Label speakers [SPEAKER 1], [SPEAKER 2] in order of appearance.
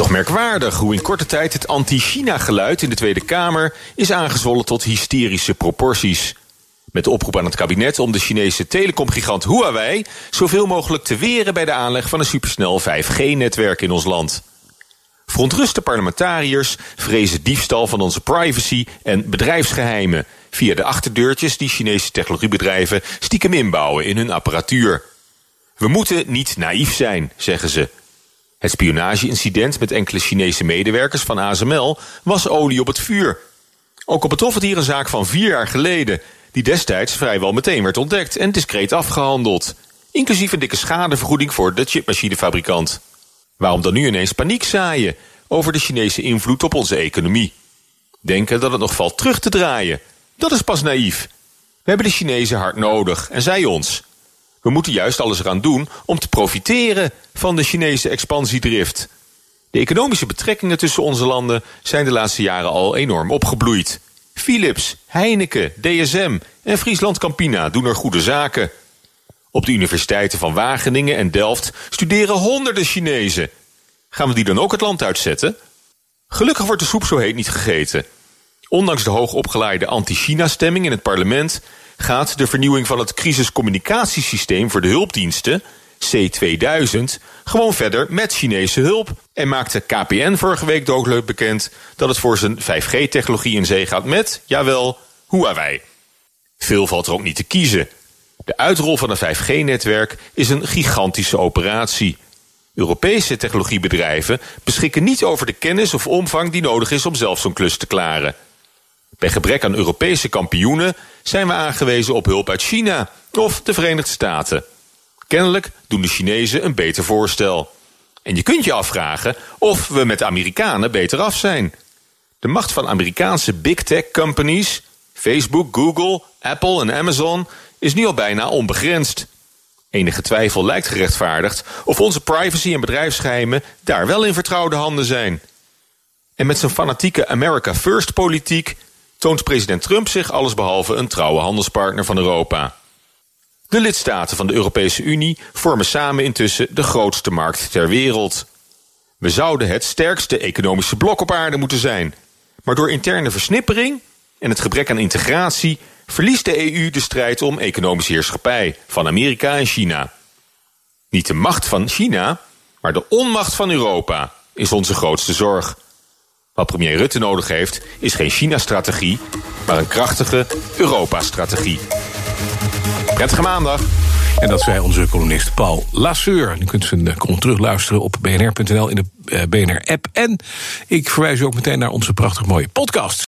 [SPEAKER 1] Toch merkwaardig hoe in korte tijd het anti-China-geluid in de Tweede Kamer is aangezwollen tot hysterische proporties. Met de oproep aan het kabinet om de Chinese telecomgigant Huawei zoveel mogelijk te weren bij de aanleg van een supersnel 5G-netwerk in ons land. Verontruste parlementariërs vrezen diefstal van onze privacy en bedrijfsgeheimen via de achterdeurtjes die Chinese technologiebedrijven stiekem inbouwen in hun apparatuur. We moeten niet naïef zijn, zeggen ze. Het spionageincident met enkele Chinese medewerkers van ASML was olie op het vuur. Ook al betrof het hier een zaak van vier jaar geleden, die destijds vrijwel meteen werd ontdekt en discreet afgehandeld. Inclusief een dikke schadevergoeding voor de chipmachinefabrikant. Waarom dan nu ineens paniek zaaien over de Chinese invloed op onze economie? Denken dat het nog valt terug te draaien. Dat is pas naïef. We hebben de Chinezen hard nodig en zij ons. We moeten juist alles eraan doen om te profiteren van de Chinese expansiedrift. De economische betrekkingen tussen onze landen zijn de laatste jaren al enorm opgebloeid. Philips, Heineken, DSM en Friesland Campina doen er goede zaken. Op de universiteiten van Wageningen en Delft studeren honderden Chinezen. Gaan we die dan ook het land uitzetten? Gelukkig wordt de soep zo heet niet gegeten. Ondanks de hoogopgeleide anti-China-stemming in het parlement gaat de vernieuwing van het crisiscommunicatiesysteem voor de hulpdiensten, C2000, gewoon verder met Chinese hulp. En maakte KPN vorige week ook bekend dat het voor zijn 5G-technologie in zee gaat met, jawel, Huawei. Veel valt er ook niet te kiezen. De uitrol van een 5G-netwerk is een gigantische operatie. Europese technologiebedrijven beschikken niet over de kennis of omvang die nodig is om zelf zo'n klus te klaren. Bij gebrek aan Europese kampioenen zijn we aangewezen op hulp uit China of de Verenigde Staten. Kennelijk doen de Chinezen een beter voorstel. En je kunt je afvragen of we met de Amerikanen beter af zijn. De macht van Amerikaanse big tech companies, Facebook, Google, Apple en Amazon, is nu al bijna onbegrensd. Enige twijfel lijkt gerechtvaardigd of onze privacy en bedrijfsgeheimen daar wel in vertrouwde handen zijn. En met zijn fanatieke America First politiek toont president Trump zich allesbehalve een trouwe handelspartner van Europa. De lidstaten van de Europese Unie vormen samen intussen de grootste markt ter wereld. We zouden het sterkste economische blok op aarde moeten zijn. Maar door interne versnippering en het gebrek aan integratie verliest de EU de strijd om economische heerschappij van Amerika en China. Niet de macht van China, maar de onmacht van Europa is onze grootste zorg. Wat premier Rutte nodig heeft, is geen China-strategie, maar een krachtige Europa-strategie. Prettige maandag.
[SPEAKER 2] En dat zei onze columnist Paul Lasseur. U kunt zijn column terugluisteren op bnr.nl in de eh, BNR-app. En ik verwijs u ook meteen naar onze prachtig mooie podcast.